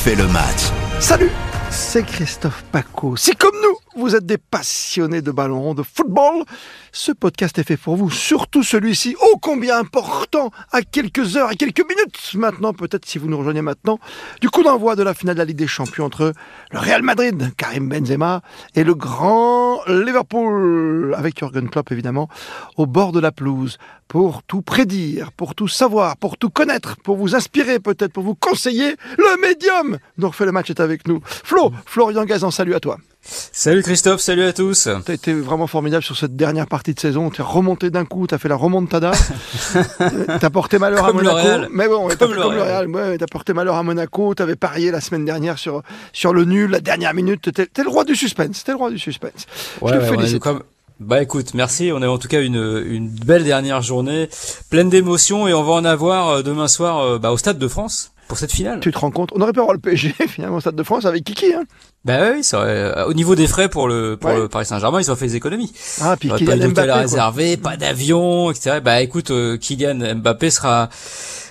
refait le match. Salut, c'est Christophe Paco. Si comme nous, vous êtes des passionnés de ballon de football, ce podcast est fait pour vous, surtout celui-ci, ô combien important, à quelques heures, à quelques minutes maintenant, peut-être si vous nous rejoignez maintenant, du coup d'envoi de la finale de la Ligue des Champions entre le Real Madrid, Karim Benzema, et le grand Liverpool, avec Jürgen Klopp évidemment, au bord de la pelouse, pour tout prédire, pour tout savoir, pour tout connaître, pour vous inspirer peut-être, pour vous conseiller, le médium dont fait le match est avec nous. Flo, Florian Gazan, salut à toi. Salut Christophe, salut à tous. T'as été vraiment formidable sur cette dernière partie de saison. T'es remonté d'un coup, t'as fait la remontada. t'as porté malheur Comme à Monaco. Mais bon, t'as Comme le comme le Real. Ouais, t'as porté malheur à Monaco. T'avais parié la semaine dernière sur, sur le nul, la dernière minute. T'es le roi du suspense. T'es le roi du suspense. Ouais, Je te ouais, félicite. Bah écoute, merci. On a en tout cas une, une belle dernière journée, pleine d'émotions, et on va en avoir euh, demain soir euh, bah, au Stade de France pour cette finale. Tu te rends compte On aurait pu avoir le PSG finalement au Stade de France avec Kiki. Hein Bah oui, ça aurait- euh, au niveau des frais pour le pour Ouais. le Paris Saint-Germain, ils ont fait des économies. ah, puis Kylian pas Mbappé. à réserver, pas d'avion, etc. Bah écoute, euh, Kylian Mbappé sera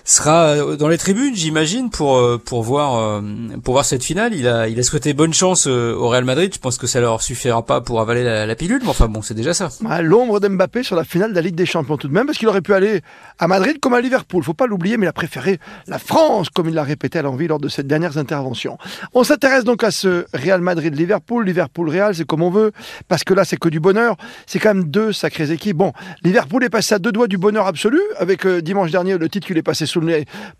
sera euh, dans les tribunes, j'imagine, pour euh, pour voir euh, pour voir cette finale. Il a il a souhaité bonne chance au Real Madrid. Je pense que ça leur suffira pas pour avaler la, la pilule, mais enfin bon, c'est déjà ça. Ouais, L'ombre d'Mbappé sur la finale de la Ligue des Champions tout de même, parce qu'il aurait pu aller à Madrid comme à Liverpool. Faut pas l'oublier, mais il a préféré la France, comme il l'a répété à l'envie lors de ses dernières interventions. On s'intéresse donc à ce Real Madrid-Liverpool, Liverpool-Real, c'est comme on veut, parce que là c'est que du bonheur. C'est quand même deux sacrées équipes. Bon, Liverpool est passé à deux doigts du bonheur absolu, avec euh, dimanche dernier le titre qui lui est passé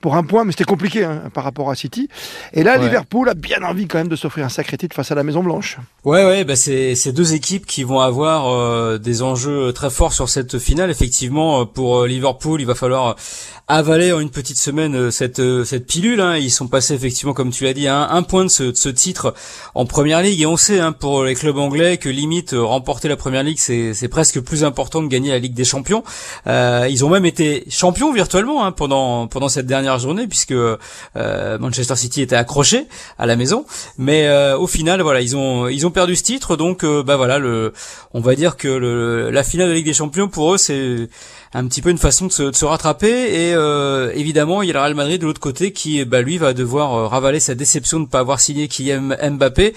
pour un point, mais c'était compliqué hein, par rapport à City. Et là, Ouais. Liverpool a bien envie quand même de s'offrir un sacré titre face à la Maison Blanche. Ouais, ouais, bah c'est deux équipes qui vont avoir euh, des enjeux très forts sur cette finale. Effectivement, euh, pour euh, Liverpool, il va falloir avaler en une petite semaine euh, cette euh, cette pilule. Hein. Ils sont passés effectivement, comme tu l'as dit, à un, un point de ce, de ce titre en Première Ligue. Et on sait hein, pour les clubs anglais que limite euh, remporter la Première Ligue, c'est c'est presque plus important que gagner la Ligue des Champions. Euh, ils ont même été champions virtuellement hein, pendant pendant cette dernière journée, puisque euh, Manchester City était accroché à la maison. Mais euh, au final, voilà, ils ont ils ont perdu ce titre, donc euh, bah voilà, le, on va dire que le, la finale de la Ligue des Champions pour eux c'est un petit peu une façon de se, de se rattraper. Et euh, évidemment il y a le Real Madrid de l'autre côté qui bah lui va devoir ravaler sa déception de ne pas avoir signé Kylian Mbappé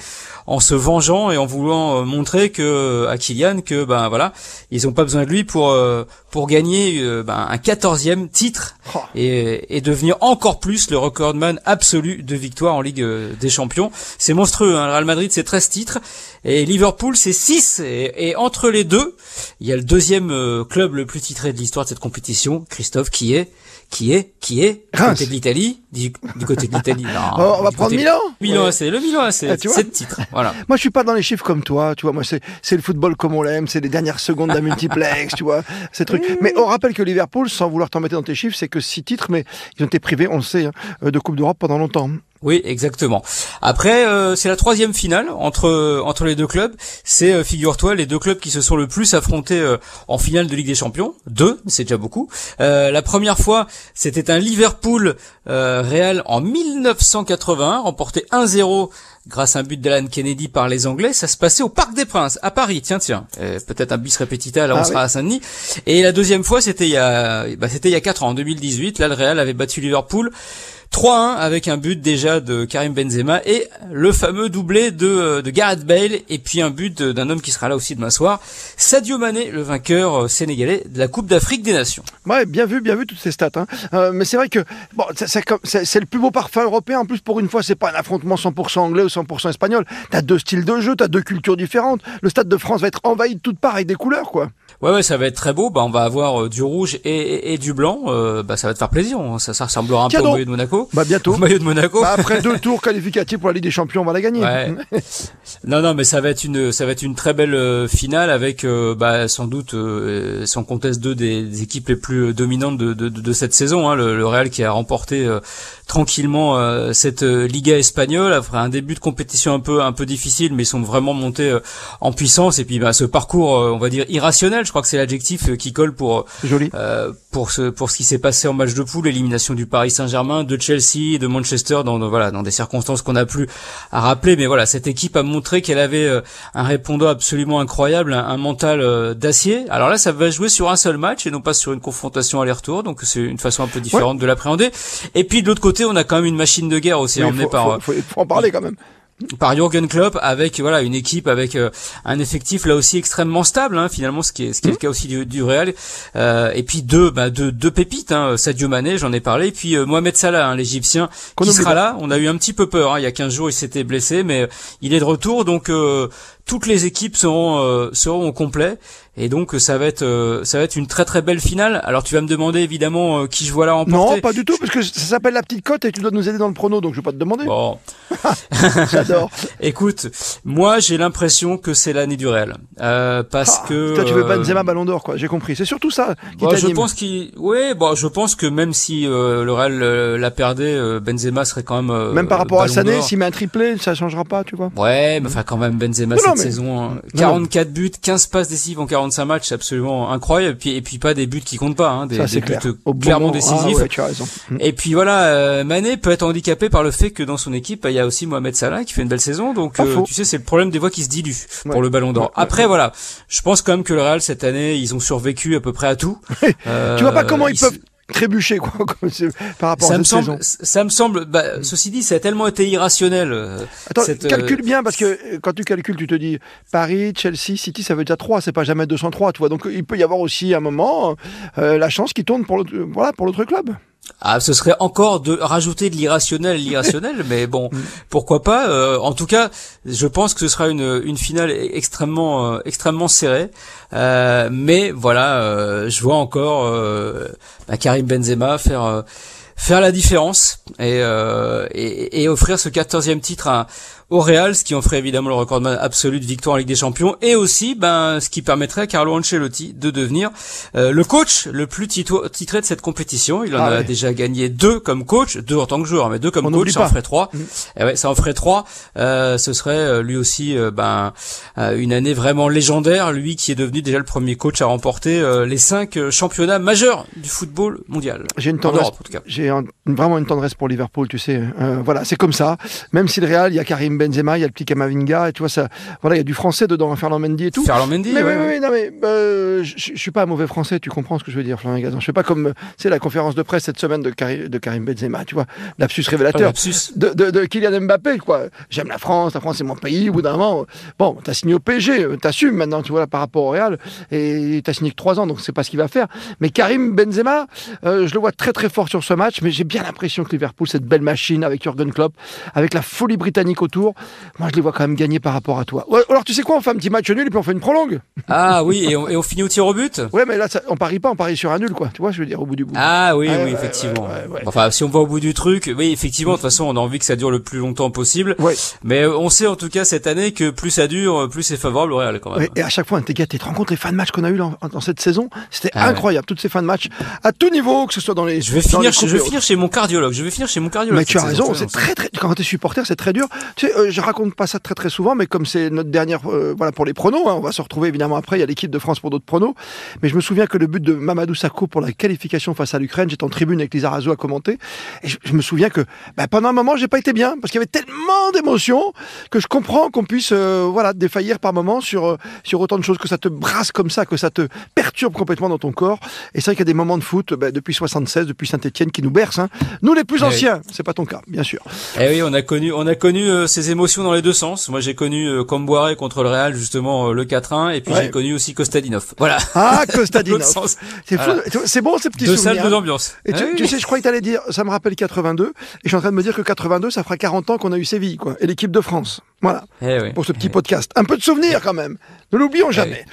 en se vengeant et en voulant euh, montrer que à Kylian que ben voilà ils ont pas besoin de lui pour euh, pour gagner euh, ben, un quatorzième titre Oh. et, et devenir encore plus le recordman absolu de victoires en Ligue euh, des Champions. C'est monstrueux, hein. le Real Madrid c'est 13 titres et Liverpool c'est 6 et, et entre les deux, il y a le deuxième euh, club le plus titré de l'histoire de cette compétition, Christophe, qui est qui est qui est du côté de l'Italie, du, du côté de l'Italie. non, Oh, on va prendre côté- Milan Milan Ouais. AC, le Milan AC, Ah, 7 titres. Voilà. Moi, je suis pas dans les chiffres comme toi, tu vois. Moi, c'est c'est le football comme on l'aime, c'est les dernières secondes d'un multiplex, tu vois, ces trucs. Mais on rappelle que Liverpool, sans vouloir t'embêter dans tes chiffres, c'est que six titres, mais ils ont été privés, on le sait, hein, de Coupe d'Europe pendant longtemps. Oui, exactement. Après, euh, c'est la troisième finale entre entre les deux clubs. C'est, euh, figure-toi, les deux clubs qui se sont le plus affrontés euh, en finale de Ligue des Champions. Deux, c'est déjà beaucoup. Euh, la première fois, c'était un Liverpool euh, Real en 1981, remporté 1-0 grâce à un but d'Alan Kennedy par les Anglais. Ça se passait au Parc des Princes, à Paris. Tiens, tiens. Euh, Peut-être un bis repetita, là on Ah sera oui. à Saint-Denis. Et la deuxième fois, c'était il y a, bah, c'était il y a quatre ans, en 2018. Là, le Real avait battu Liverpool 3-1 avec un but déjà de Karim Benzema et le fameux doublé de, euh, de Gareth Bale et puis un but d'un homme qui sera là aussi demain soir, Sadio Mané, le vainqueur euh, sénégalais de la Coupe d'Afrique des Nations. Ouais, bien vu, bien vu toutes ces stats. Hein. Euh, mais c'est vrai que bon, c'est- le plus beau parfum européen. En plus, pour une fois, c'est pas un affrontement 100% anglais ou 100% espagnol. T'as deux styles de jeu, t'as deux cultures différentes. Le stade de France va être envahi de toutes parts avec des couleurs, quoi. Ouais, ouais, ça va être très beau. Bah, on va avoir du rouge et, et- et du blanc. Euh, bah, ça va te faire plaisir. hein. Ça, ça ressemblera un Tiens peu au maillot de Monaco. Bah bientôt. Maillot de Monaco. Bah, après deux tours qualificatifs pour la Ligue des Champions, on va la gagner. Ouais. Non, non, mais ça va être une, ça va être une très belle euh, finale avec, euh, bah, sans doute, euh, sans conteste deux des, des équipes les plus euh, dominantes de, de, de- cette saison. Hein, le, le Real qui a remporté euh, tranquillement euh, cette Liga espagnole après un début de compétition un peu, un peu difficile, mais ils sont vraiment montés en puissance. Et puis, bah, ce parcours, on va dire irrationnel, je crois que c'est l'adjectif qui colle pour joli. pour ce pour ce qui s'est passé en match de poule, élimination du Paris Saint-Germain, de Chelsea Chelsea, de Manchester, dans, voilà, dans des circonstances qu'on a plus à rappeler. Mais voilà, cette équipe a montré qu'elle avait euh, un répondant absolument incroyable, un, mental euh, d'acier. Alors là, ça va jouer sur un seul match et non pas sur une confrontation aller-retour. Donc c'est une façon un peu différente de l'appréhender. Et puis de l'autre côté, on a quand même une machine de guerre aussi emmenée par. faut en parler quand même par Jürgen Klopp avec voilà une équipe avec euh, un effectif là aussi extrêmement stable hein, finalement ce qui est ce qui est le mmh. cas aussi du, du Real. Euh, et puis deux bah deux, deux pépites hein, Sadio Mané j'en ai parlé et puis euh, Mohamed Salah hein, l'Égyptien qui sera là. On a eu un petit peu peur hein, il y a 15 jours il s'était blessé mais il est de retour donc toutes les équipes seront seront au complet et donc ça va être euh, ça va être une très très belle finale. Alors tu vas me demander évidemment euh, qui je vois là remporter. Non, pas du tout parce que ça s'appelle la petite cote et tu dois nous aider dans le prono donc je vais pas te demander. Bon. J'adore. Écoute, moi j'ai l'impression que c'est l'année du Real euh, parce ah, que toi tu veux Benzema Ballon d'Or quoi, j'ai compris. C'est surtout ça qui bah, je pense qu'il oui, bon je pense que même si le Real la perdait Benzema serait quand même Même par rapport à Sané, s'il met un triplé, ça changera pas, tu vois. Ouais, mais enfin quand même Benzema cette saison 44 hein. buts, 15 passes décisives en 45 matchs absolument incroyable. Et puis, et puis pas des buts qui comptent pas, hein, des, buts clairement ah décisifs. Mm. Et puis voilà, euh, Mané peut être handicapé par le fait que dans son équipe, il y a aussi Mohamed Salah qui fait une belle saison. Donc euh, tu sais, c'est le problème des voix qui se diluent pour le Ballon d'Or. Après voilà, je pense quand même que le Real cette année, ils ont survécu à peu près à tout. euh, tu vois pas comment ils, peuvent trébucher quoi par rapport ça à me semble, Ça me semble. Bah, ceci dit, ça a tellement été irrationnel. Euh, Attends, calcule bien parce que quand tu calcules, tu te dis Paris, Chelsea, City, ça veut dire 3, c'est pas jamais 203, tu vois. Donc il peut y avoir aussi un moment euh, la chance qui tourne pour l'autre, voilà, pour l'autre club. Ah, ce serait encore de rajouter de l'irrationnel, l'irrationnel, mais bon, pourquoi pas. Euh, en tout cas, je pense que ce sera une, une finale extrêmement, euh, extrêmement serrée. Euh, mais voilà, je vois encore bah, Karim Benzema faire faire la différence et, et, et, offrir ce quatorzième titre à, au Real, ce qui en ferait évidemment le record absolu de victoire en Ligue des Champions, et aussi ben, ce qui permettrait à Carlo Ancelotti de devenir euh, le coach le plus titré de cette compétition. Il en ah a déjà gagné deux comme coach, deux en tant que joueur, mais deux comme coach, ça en ferait trois. Mm. Et ouais, ça en ferait trois. Euh, ce serait euh, lui aussi euh, ben, une année vraiment légendaire, lui qui est devenu déjà le premier coach à remporter les cinq championnats majeurs du football mondial. J'ai une tendresse, j'ai vraiment une tendresse pour Liverpool, tu sais. voilà, c'est comme ça. Même si le Real, il y a Karim Benzema, il y a le petit Kamavinga, et tu vois, ça, voilà, il y a du français dedans, Ferland Mendy et tout. Ferland Mendy, mais, oui, oui, non, mais euh, je, suis pas un mauvais français, tu comprends ce que je veux dire, Florian Gazan. Je fais pas comme, c'est la conférence de presse cette semaine de, de Karim Benzema, tu vois, l'absus révélateur. Ah, de, de, de, Kylian Mbappé, quoi. J'aime la France, la France c'est mon pays, au bout d'un moment. Bon, t'as signé au PSG, t'assumes maintenant, tu vois, par rapport au Real, et t'as signé que trois ans, donc c'est pas ce qu'il va faire. Mais Karim Benzema, euh, je le vois très très fort sur ce match, mais j'ai bien l'impression que Liverpool, cette belle machine avec Jurgen Klopp, avec la folie britannique autour, moi je les vois quand même gagner par rapport à toi. alors tu sais quoi, on fait un petit match nul et puis on fait une prolongue. Ah oui, et on, finit au tir au but? Ouais, mais là on parie pas, on parie sur un nul quoi. Tu vois, je veux dire au bout du bout. Ah oui, oui, effectivement. enfin, si on va au bout du truc, oui, effectivement, de toute façon, on a envie que ça dure le plus longtemps possible. Mais on sait en tout cas cette année que plus ça dure, plus c'est favorable au Real quand même. et à chaque fois, t'es gars, tu te rends compte les fins de match qu'on a eu dans, cette saison? C'était ah incroyable, toutes ces fins de match à tout niveau, que ce soit dans les. Je vais finir, chez, je vais finir chez mon cardiologue. Je vais finir chez mon cardiologue. Mais tu as raison, c'est très très. Quand t'es supporter, c'est très dur. Tu sais, euh, je raconte pas ça très très souvent, mais comme c'est notre dernière, euh, voilà pour les pronos, hein, on va se retrouver évidemment après. Il y a l'équipe de France pour d'autres pronos, mais je me souviens que le but de Mamadou Sakho pour la qualification face à l'Ukraine, j'étais en tribune avec Lisa Razou à commenter, et je, me souviens que bah, pendant un moment j'ai pas été bien parce qu'il y avait tellement d'émotions que je comprends qu'on puisse euh, voilà défaillir par moment sur sur autant de choses que ça te brasse comme ça, que ça te perturbe complètement dans ton corps. Et c'est vrai qu'il y a des moments de foot bah, depuis 76, depuis Saint-Etienne qui nous bercent. Hein. Nous les plus eh anciens, c'est pas ton cas, bien sûr. Eh oui, on a connu on a connu ces émotions dans les deux sens. Moi j'ai connu euh, Comboiré contre le Real justement euh, le 4-1 et puis j'ai connu aussi Kostadinov. Voilà. Ah Kostadinov. c'est c'est bon ces petits deux souvenirs. Salles, deux ambiances. Et tu, ah sais, je crois que t'allais dire, ça me rappelle 82 et je suis en train de me dire que 82 ça fera 40 ans qu'on a eu Séville quoi et l'équipe de France. Voilà. Eh pour ce petit podcast. Un peu de souvenirs quand même. Ne l'oublions eh jamais.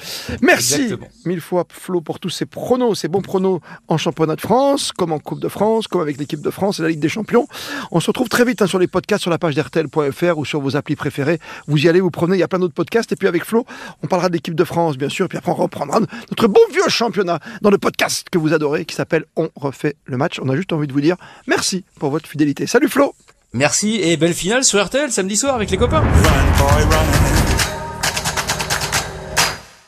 Merci mille fois Flo pour tous ces pronos, ces bons pronos en championnat de France, comme en Coupe de France, comme avec l'équipe de France et la Ligue des Champions. On se retrouve très vite hein, sur les podcasts sur la page d'RTL.fr ou sur vos applis préférées. Vous y allez, vous prenez, il y a plein d'autres podcasts. Et puis avec Flo, on parlera de l'équipe de France, bien sûr. Et puis après, on reprendra notre bon vieux championnat dans le podcast que vous adorez qui s'appelle On refait le match. On a juste envie de vous dire merci pour votre fidélité. Salut Flo Merci et belle finale sur RTL samedi soir avec les copains.